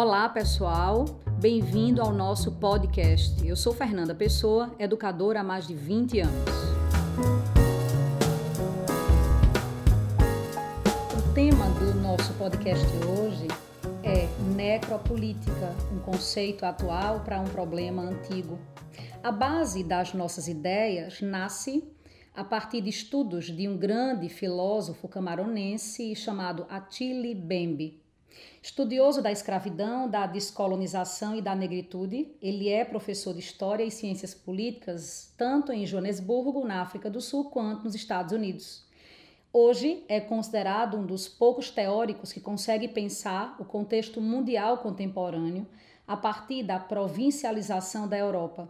Olá, pessoal. Bem-vindo ao nosso podcast. Eu sou Fernanda Pessoa, educadora há mais de 20 anos. O tema do nosso podcast hoje é necropolítica, um conceito atual para um problema antigo. A base das nossas ideias nasce a partir de estudos de um grande filósofo camaronense chamado Attili Bembe. Estudioso da escravidão, da descolonização e da negritude, ele é professor de História e Ciências Políticas tanto em Joanesburgo, na África do Sul, quanto nos Estados Unidos. Hoje é considerado um dos poucos teóricos que consegue pensar o contexto mundial contemporâneo a partir da provincialização da Europa.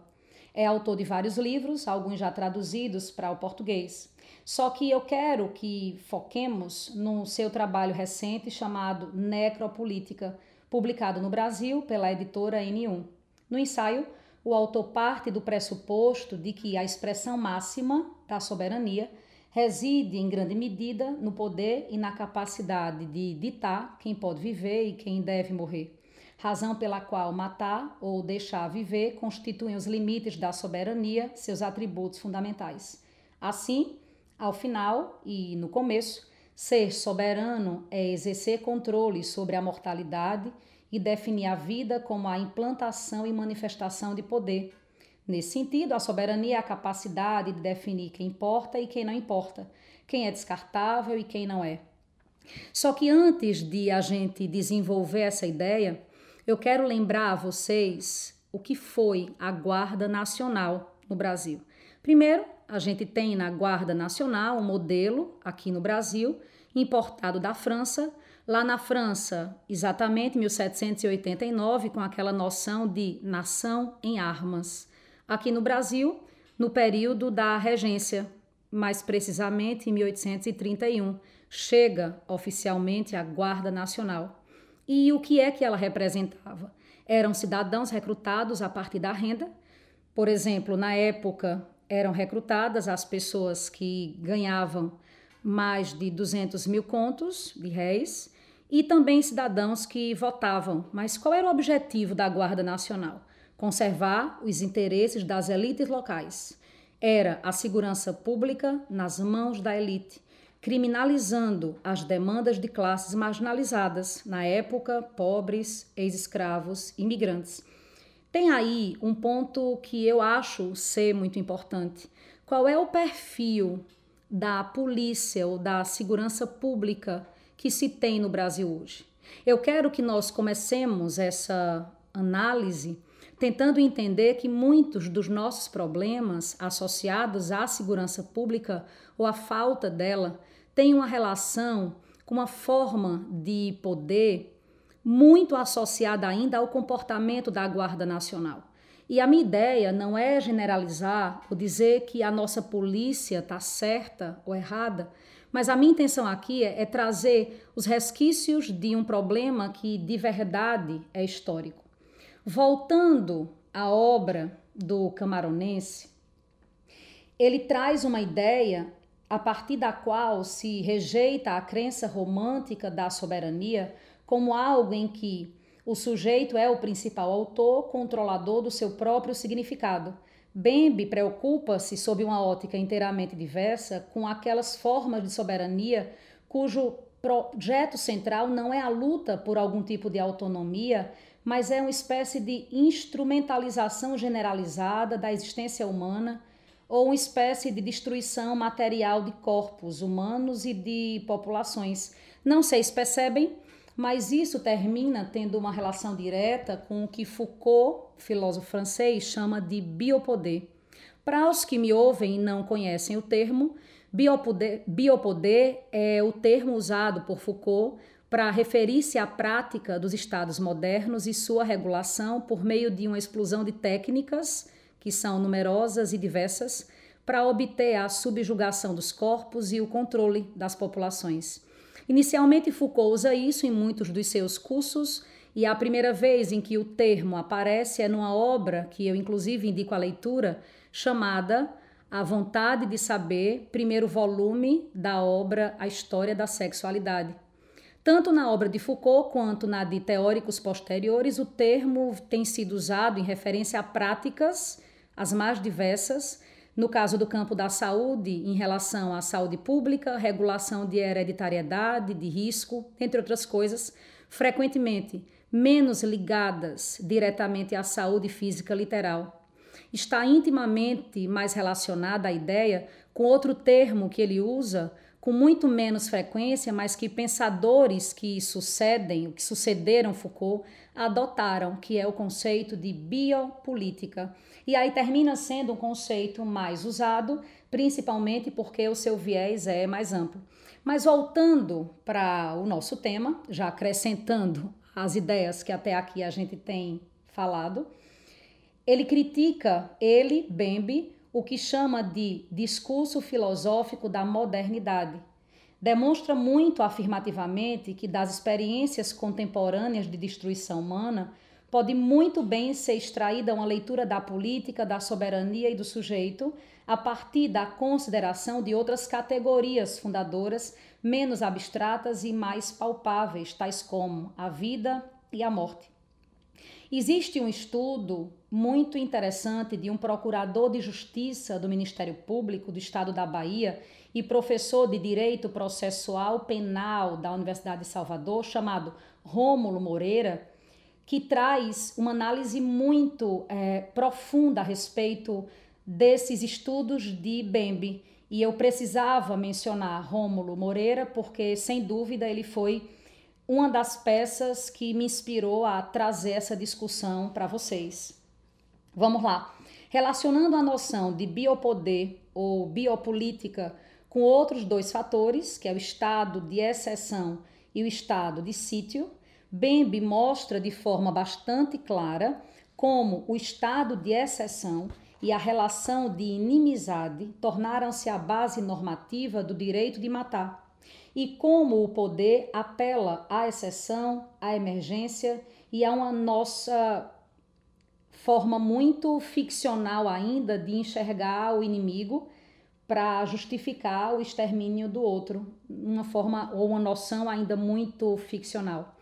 É autor de vários livros, alguns já traduzidos para o português. Só que eu quero que foquemos no seu trabalho recente chamado Necropolítica, publicado no Brasil pela editora N1. No ensaio, o autor parte do pressuposto de que a expressão máxima da soberania reside em grande medida no poder e na capacidade de ditar quem pode viver e quem deve morrer. Razão pela qual matar ou deixar viver constituem os limites da soberania, seus atributos fundamentais. Assim, ao final e no começo, ser soberano é exercer controle sobre a mortalidade e definir a vida como a implantação e manifestação de poder. Nesse sentido, a soberania é a capacidade de definir quem importa e quem não importa, quem é descartável e quem não é. Só que antes de a gente desenvolver essa ideia, eu quero lembrar a vocês o que foi a Guarda Nacional no Brasil. Primeiro, a gente tem na Guarda Nacional um modelo aqui no Brasil, importado da França. Lá na França, exatamente 1789, com aquela noção de nação em armas. Aqui no Brasil, no período da regência, mais precisamente em 1831, chega oficialmente a Guarda Nacional. E o que é que ela representava? Eram cidadãos recrutados a partir da renda. Por exemplo, na época eram recrutadas as pessoas que ganhavam mais de 200 mil contos de réis e também cidadãos que votavam. Mas qual era o objetivo da Guarda Nacional? Conservar os interesses das elites locais. Era a segurança pública nas mãos da elite, criminalizando as demandas de classes marginalizadas, na época, pobres, ex-escravos, imigrantes. Tem aí um ponto que eu acho ser muito importante. Qual é o perfil da polícia ou da segurança pública que se tem no Brasil hoje? Eu quero que nós comecemos essa análise tentando entender que muitos dos nossos problemas associados à segurança pública ou à falta dela têm uma relação com uma forma de poder muito associada ainda ao comportamento da Guarda Nacional. E a minha ideia não é generalizar ou dizer que a nossa polícia está certa ou errada, mas a minha intenção aqui é, é, trazer os resquícios de um problema que de verdade é histórico. Voltando à obra do camaronense, ele traz uma ideia a partir da qual se rejeita a crença romântica da soberania como algo em que o sujeito é o principal autor, controlador do seu próprio significado. Bembe preocupa-se, sob uma ótica inteiramente diversa, com aquelas formas de soberania cujo projeto central não é a luta por algum tipo de autonomia, mas é uma espécie de instrumentalização generalizada da existência humana ou uma espécie de destruição material de corpos humanos e de populações. Não sei se percebem, mas isso termina tendo uma relação direta com o que Foucault, filósofo francês, chama de biopoder. Para os que me ouvem e não conhecem o termo, biopoder, biopoder é o termo usado por Foucault para referir-se à prática dos estados modernos e sua regulação por meio de uma explosão de técnicas, que são numerosas e diversas, para obter a subjugação dos corpos e o controle das populações. Inicialmente, Foucault usa isso em muitos dos seus cursos, e a primeira vez em que o termo aparece é numa obra que eu, inclusive, indico a leitura, chamada A Vontade de Saber, primeiro volume da obra A História da Sexualidade. Tanto na obra de Foucault quanto na de teóricos posteriores, o termo tem sido usado em referência a práticas as mais diversas, no caso do campo da saúde, em relação à saúde pública, regulação de hereditariedade, de risco, entre outras coisas, frequentemente menos ligadas diretamente à saúde física literal. Está intimamente mais relacionada à ideia com outro termo que ele usa, com muito menos frequência, mas que pensadores que sucedem, que sucederam Foucault, adotaram, que é o conceito de biopolítica. E aí termina sendo um conceito mais usado, principalmente porque o seu viés é mais amplo. Mas voltando para o nosso tema, já acrescentando as ideias que até aqui a gente tem falado, ele critica, ele, Bembe, o que chama de discurso filosófico da modernidade. Demonstra muito afirmativamente que das experiências contemporâneas de destruição humana pode muito bem ser extraída uma leitura da política, da soberania e do sujeito a partir da consideração de outras categorias fundadoras menos abstratas e mais palpáveis, tais como a vida e a morte. Existe um estudo muito interessante de um procurador de justiça do Ministério Público do Estado da Bahia e professor de Direito Processual Penal da Universidade de Salvador, chamado Rômulo Moreira, que traz uma análise muito é, profunda a respeito desses estudos de Bembe. E eu precisava mencionar Rômulo Moreira, porque, sem dúvida, ele foi uma das peças que me inspirou a trazer essa discussão para vocês. Vamos lá. Relacionando a noção de biopoder ou biopolítica com outros dois fatores, que é o estado de exceção e o estado de sítio, Bembe mostra de forma bastante clara como o estado de exceção e a relação de inimizade tornaram-se a base normativa do direito de matar e como o poder apela à exceção, à emergência e a uma nossa forma muito ficcional ainda de enxergar o inimigo para justificar o extermínio do outro, uma forma ou uma noção ainda muito ficcional.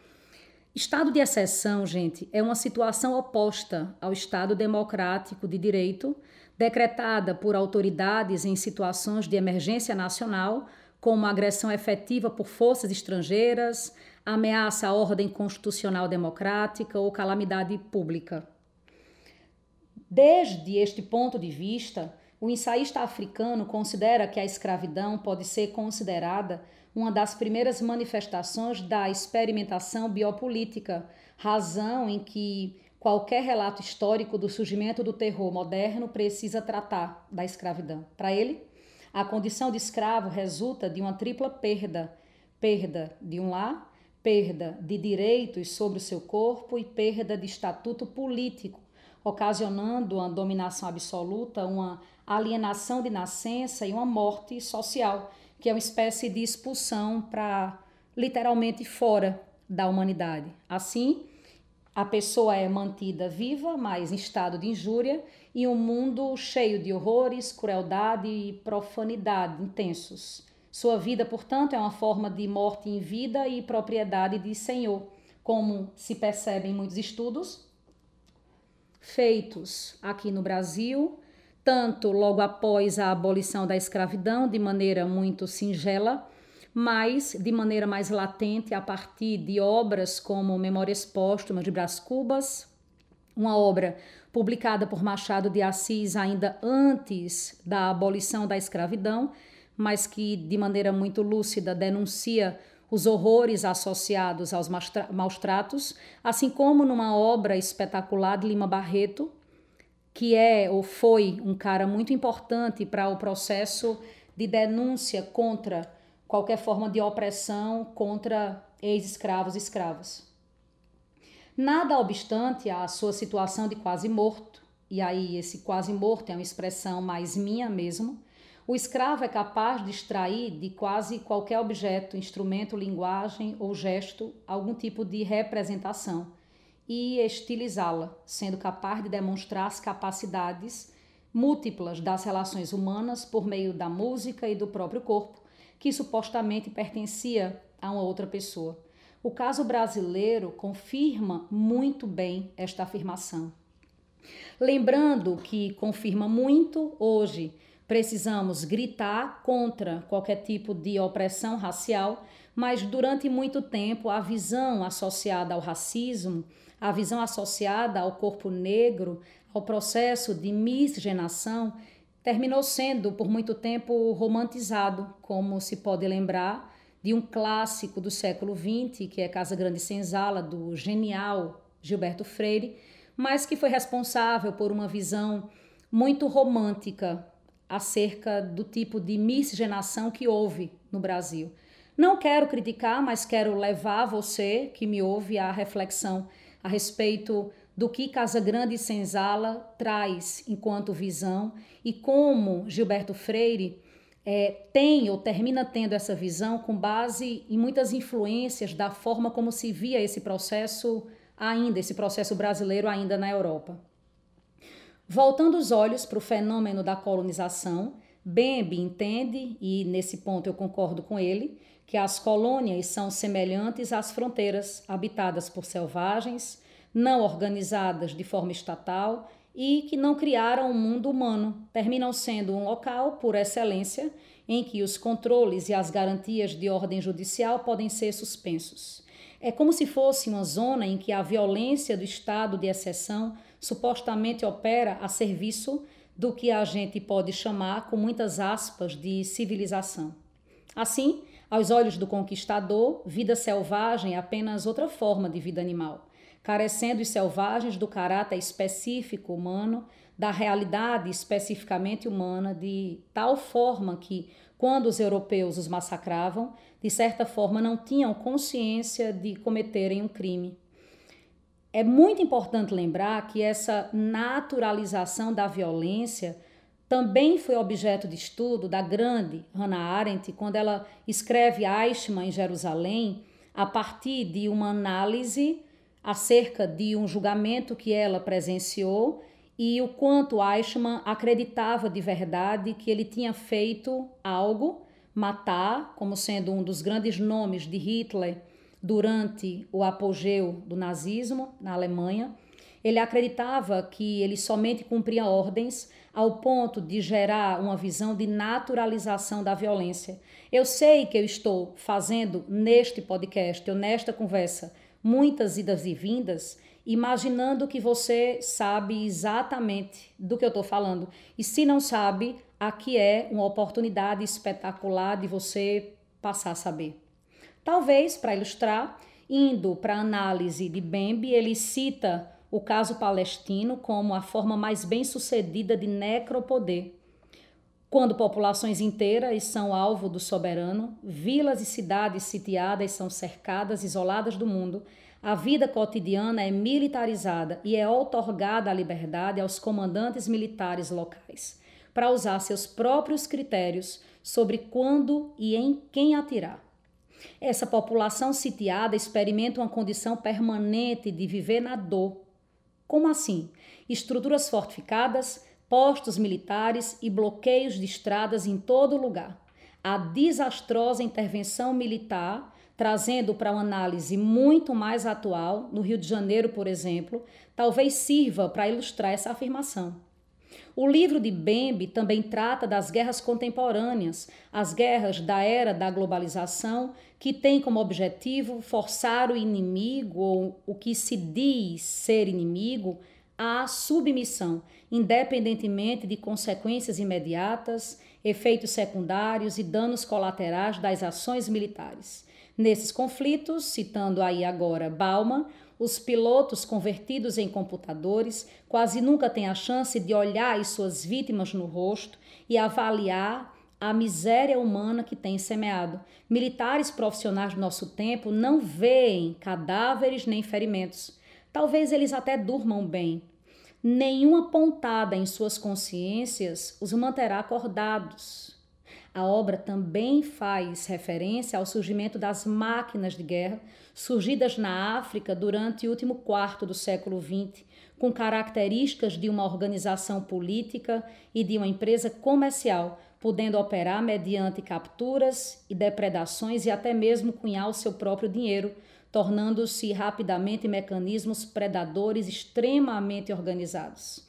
Estado de exceção, gente, é uma situação oposta ao Estado democrático de direito, decretada por autoridades em situações de emergência nacional como agressão efetiva por forças estrangeiras, ameaça à ordem constitucional democrática ou calamidade pública. Desde este ponto de vista, o ensaísta africano considera que a escravidão pode ser considerada uma das primeiras manifestações da experimentação biopolítica, razão em que qualquer relato histórico do surgimento do terror moderno precisa tratar da escravidão. Para ele, a condição de escravo resulta de uma tripla perda: perda de um lar, perda de direitos sobre o seu corpo e perda de estatuto político, ocasionando uma dominação absoluta, uma alienação de nascença e uma morte social, que é uma espécie de expulsão para literalmente fora da humanidade. Assim, a pessoa é mantida viva, mas em estado de injúria, e um mundo cheio de horrores, crueldade e profanidade intensos. Sua vida, portanto, é uma forma de morte em vida e propriedade de senhor, como se percebe em muitos estudos feitos aqui no Brasil, tanto logo após a abolição da escravidão, de maneira muito singela, mas de maneira mais latente a partir de obras como Memórias Póstumas de Brás Cubas, uma obra publicada por Machado de Assis ainda antes da abolição da escravidão, mas que de maneira muito lúcida denuncia os horrores associados aos maus tratos, assim como numa obra espetacular de Lima Barreto, que é ou foi um cara muito importante para o processo de denúncia contra qualquer forma de opressão contra ex-escravos e escravas. Nada obstante a sua situação de quase morto, e aí esse quase morto é uma expressão mais minha mesmo, o escravo é capaz de extrair de quase qualquer objeto, instrumento, linguagem ou gesto algum tipo de representação e estilizá-la, sendo capaz de demonstrar as capacidades múltiplas das relações humanas por meio da música e do próprio corpo, que supostamente pertencia a uma outra pessoa. O caso brasileiro confirma muito bem esta afirmação. Lembrando que confirma muito hoje, precisamos gritar contra qualquer tipo de opressão racial, mas durante muito tempo a visão associada ao racismo, a visão associada ao corpo negro, ao processo de miscigenação, terminou sendo por muito tempo romantizado, como se pode lembrar de um clássico do século XX, que é Casa Grande Senzala, do genial Gilberto Freire, mas que foi responsável por uma visão muito romântica acerca do tipo de miscigenação que houve no Brasil. Não quero criticar, mas quero levar você que me ouve à reflexão a respeito do que Casa Grande e Senzala traz enquanto visão e como Gilberto Freire é, tem ou termina tendo essa visão com base em muitas influências da forma como se via esse processo ainda, esse processo brasileiro ainda na Europa. Voltando os olhos para o fenômeno da colonização, Bembe entende, e nesse ponto eu concordo com ele, que as colônias são semelhantes às fronteiras habitadas por selvagens, não organizadas de forma estatal e que não criaram um mundo humano, terminam sendo um local, por excelência, em que os controles e as garantias de ordem judicial podem ser suspensos. É como se fosse uma zona em que a violência do estado de exceção supostamente opera a serviço do que a gente pode chamar, com muitas aspas, de civilização. Assim, aos olhos do conquistador, vida selvagem é apenas outra forma de vida animal carecendo os selvagens do caráter específico humano, da realidade especificamente humana, de tal forma que, quando os europeus os massacravam, de certa forma não tinham consciência de cometerem um crime. É muito importante lembrar que essa naturalização da violência também foi objeto de estudo da grande Hannah Arendt quando ela escreve Eichmann em Jerusalém a partir de uma análise acerca de um julgamento que ela presenciou e o quanto Eichmann acreditava de verdade que ele tinha feito algo, matar, como sendo um dos grandes nomes de Hitler durante o apogeu do nazismo na Alemanha. Ele acreditava que ele somente cumpria ordens ao ponto de gerar uma visão de naturalização da violência. Eu sei que eu estou fazendo neste podcast, ou nesta conversa, muitas idas e vindas, imaginando que você sabe exatamente do que eu estou falando. E se não sabe, aqui é uma oportunidade espetacular de você passar a saber. Talvez, para ilustrar, indo para a análise de Bembe, ele cita o caso palestino como a forma mais bem sucedida de necropoder. Quando populações inteiras são alvo do soberano, vilas e cidades sitiadas são cercadas, isoladas do mundo, a vida cotidiana é militarizada e é otorgada a liberdade aos comandantes militares locais para usar seus próprios critérios sobre quando e em quem atirar. Essa população sitiada experimenta uma condição permanente de viver na dor. Como assim? Estruturas fortificadas, postos militares e bloqueios de estradas em todo lugar. A desastrosa intervenção militar, trazendo para uma análise muito mais atual, no Rio de Janeiro, por exemplo, talvez sirva para ilustrar essa afirmação. O livro de Bembe também trata das guerras contemporâneas, as guerras da era da globalização, que tem como objetivo forçar o inimigo, ou o que se diz ser inimigo, à submissão, independentemente de consequências imediatas, efeitos secundários e danos colaterais das ações militares. Nesses conflitos, citando aí agora Bauman, os pilotos convertidos em computadores quase nunca têm a chance de olhar as suas vítimas no rosto e avaliar a miséria humana que tem semeado. Militares profissionais do nosso tempo não veem cadáveres nem ferimentos. Talvez eles até durmam bem. Nenhuma pontada em suas consciências os manterá acordados. A obra também faz referência ao surgimento das máquinas de guerra, surgidas na África durante o último quarto do século XX, com características de uma organização política e de uma empresa comercial, podendo operar mediante capturas e depredações e até mesmo cunhar o seu próprio dinheiro, tornando-se rapidamente mecanismos predadores extremamente organizados.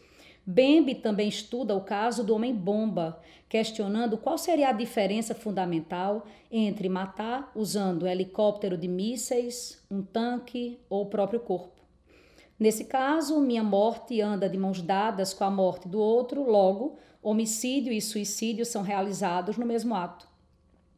Bembe também estuda o caso do homem-bomba, questionando qual seria a diferença fundamental entre matar usando um helicóptero de mísseis, um tanque ou o próprio corpo. Nesse caso, minha morte anda de mãos dadas com a morte do outro, logo, homicídio e suicídio são realizados no mesmo ato.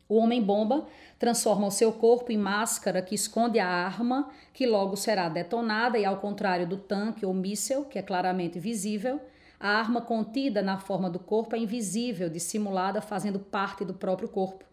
O homem-bomba transforma o seu corpo em máscara que esconde a arma, que logo será detonada, e ao contrário do tanque ou míssel, que é claramente visível, a arma contida na forma do corpo é invisível, dissimulada, fazendo parte do próprio corpo,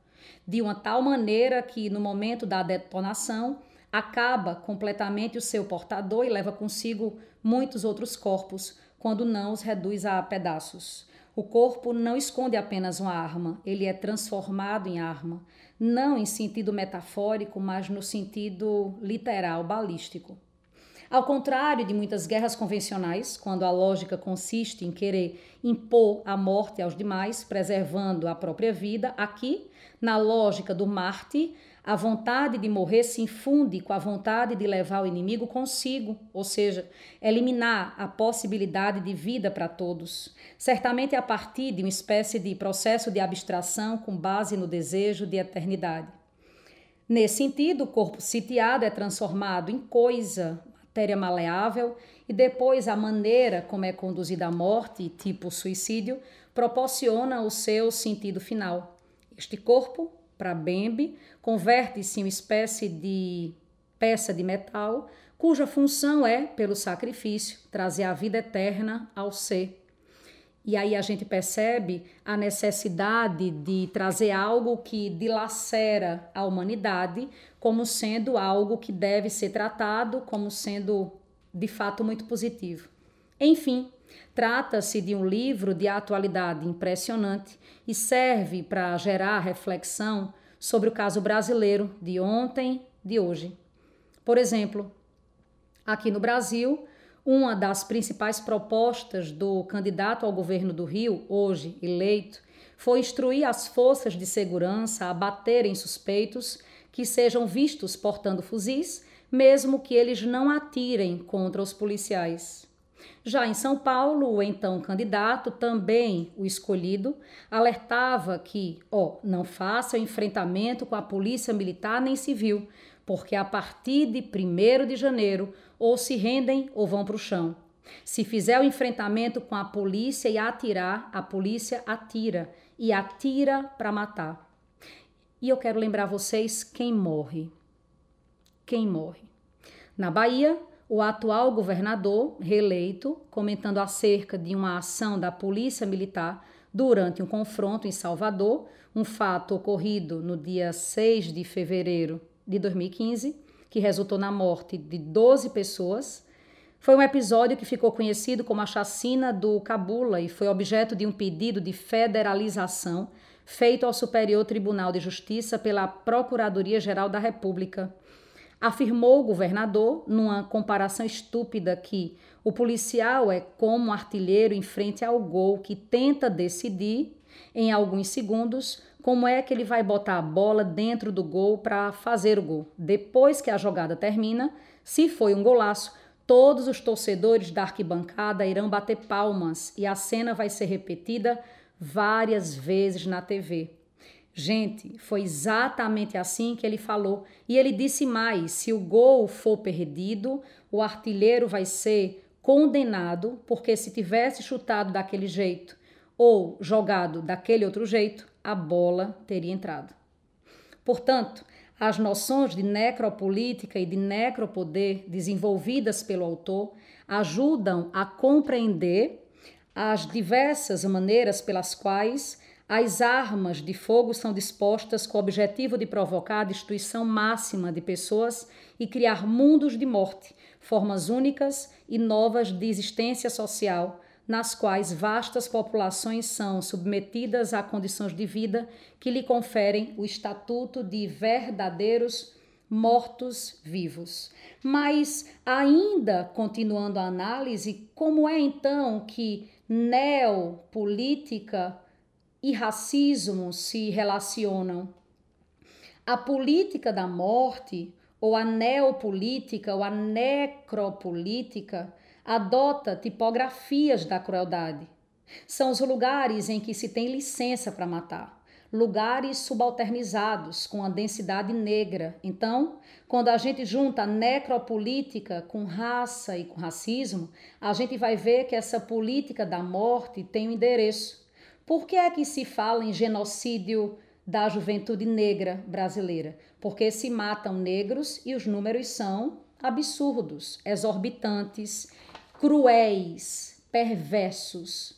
de uma tal maneira que, no momento da detonação, acaba completamente o seu portador e leva consigo muitos outros corpos, quando não os reduz a pedaços. O corpo não esconde apenas uma arma, ele é transformado em arma, não em sentido metafórico, mas no sentido literal, balístico. Ao contrário de muitas guerras convencionais, quando a lógica consiste em querer impor a morte aos demais, preservando a própria vida, aqui, na lógica do Marte, a vontade de morrer se infunde com a vontade de levar o inimigo consigo, ou seja, eliminar a possibilidade de vida para todos, certamente a partir de uma espécie de processo de abstração com base no desejo de eternidade. Nesse sentido, o corpo sitiado é transformado em coisa, matéria maleável, e depois a maneira como é conduzida a morte, tipo suicídio, proporciona o seu sentido final. Este corpo, para Bembe, converte-se em uma espécie de peça de metal, cuja função é, pelo sacrifício, trazer a vida eterna ao ser. E aí a gente percebe a necessidade de trazer algo que dilacera a humanidade como sendo algo que deve ser tratado como sendo de fato muito positivo. Enfim, trata-se de um livro de atualidade impressionante e serve para gerar reflexão sobre o caso brasileiro de ontem, de hoje. Por exemplo, aqui no Brasil, uma das principais propostas do candidato ao governo do Rio, hoje eleito, foi instruir as forças de segurança a baterem suspeitos que sejam vistos portando fuzis, mesmo que eles não atirem contra os policiais. Já em São Paulo, o então candidato, também o escolhido, alertava que, ó, não faça enfrentamento com a polícia militar nem civil, porque a partir de 1 de janeiro ou se rendem ou vão para o chão. Se fizer o enfrentamento com a polícia e atirar, a polícia atira e atira para matar. E eu quero lembrar vocês quem morre. Quem morre? Na Bahia, o atual governador reeleito, comentando acerca de uma ação da Polícia Militar durante um confronto em Salvador, um fato ocorrido no dia 6 de fevereiro de 2015, que resultou na morte de 12 pessoas. Foi um episódio que ficou conhecido como a chacina do Cabula e foi objeto de um pedido de federalização feito ao Superior Tribunal de Justiça pela Procuradoria-Geral da República. Afirmou o governador, numa comparação estúpida, que o policial é como um artilheiro em frente ao gol que tenta decidir, em alguns segundos, como é que ele vai botar a bola dentro do gol para fazer o gol. Depois que a jogada termina, se foi um golaço, todos os torcedores da arquibancada irão bater palmas e a cena vai ser repetida várias vezes na TV. Gente, foi exatamente assim que ele falou. E ele disse mais: se o gol for perdido, o artilheiro vai ser condenado, porque se tivesse chutado daquele jeito ou jogado daquele outro jeito, a bola teria entrado. Portanto, as noções de necropolítica e de necropoder desenvolvidas pelo autor ajudam a compreender as diversas maneiras pelas quais as armas de fogo são dispostas com o objetivo de provocar a destruição máxima de pessoas e criar mundos de morte, formas únicas e novas de existência social, nas quais vastas populações são submetidas a condições de vida que lhe conferem o estatuto de verdadeiros mortos-vivos. Mas, ainda continuando a análise, como é então que neopolítica e racismo se relacionam? A política da morte, ou a neopolítica, ou a necropolítica, adota tipografias da crueldade. São os lugares em que se tem licença para matar, lugares subalternizados com a densidade negra. Então, quando a gente junta necropolítica com raça e com racismo, a gente vai ver que essa política da morte tem um endereço. Por que é que se fala em genocídio da juventude negra brasileira? Porque se matam negros e os números são absurdos, exorbitantes, cruéis, perversos.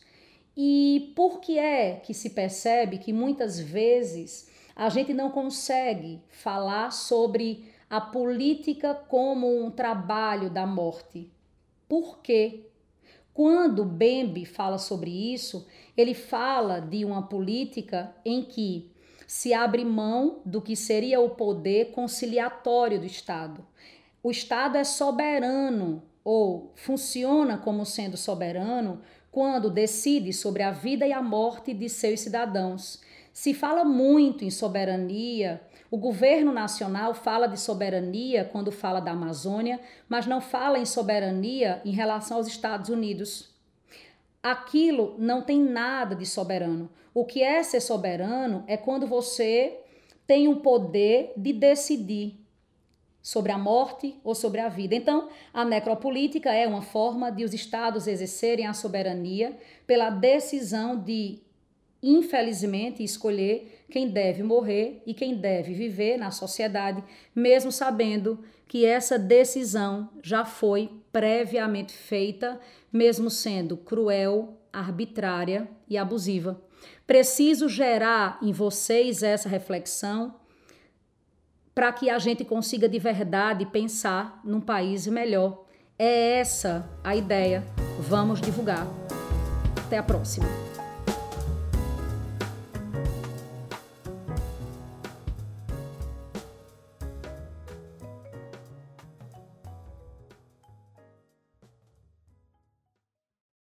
E por que é que se percebe que muitas vezes a gente não consegue falar sobre a política como um trabalho da morte? Por quê? Quando Bembe fala sobre isso, ele fala de uma política em que se abre mão do que seria o poder conciliatório do Estado. O Estado é soberano ou funciona como sendo soberano quando decide sobre a vida e a morte de seus cidadãos. Se fala muito em soberania o governo nacional fala de soberania quando fala da Amazônia, mas não fala em soberania em relação aos Estados Unidos. Aquilo não tem nada de soberano. O que é ser soberano é quando você tem o poder de decidir sobre a morte ou sobre a vida. Então, a necropolítica é uma forma de os estados exercerem a soberania pela decisão de infelizmente, escolher quem deve morrer e quem deve viver na sociedade, mesmo sabendo que essa decisão já foi previamente feita, mesmo sendo cruel, arbitrária e abusiva. Preciso gerar em vocês essa reflexão para que a gente consiga de verdade pensar num país melhor. É essa a ideia. Vamos divulgar. Até a próxima.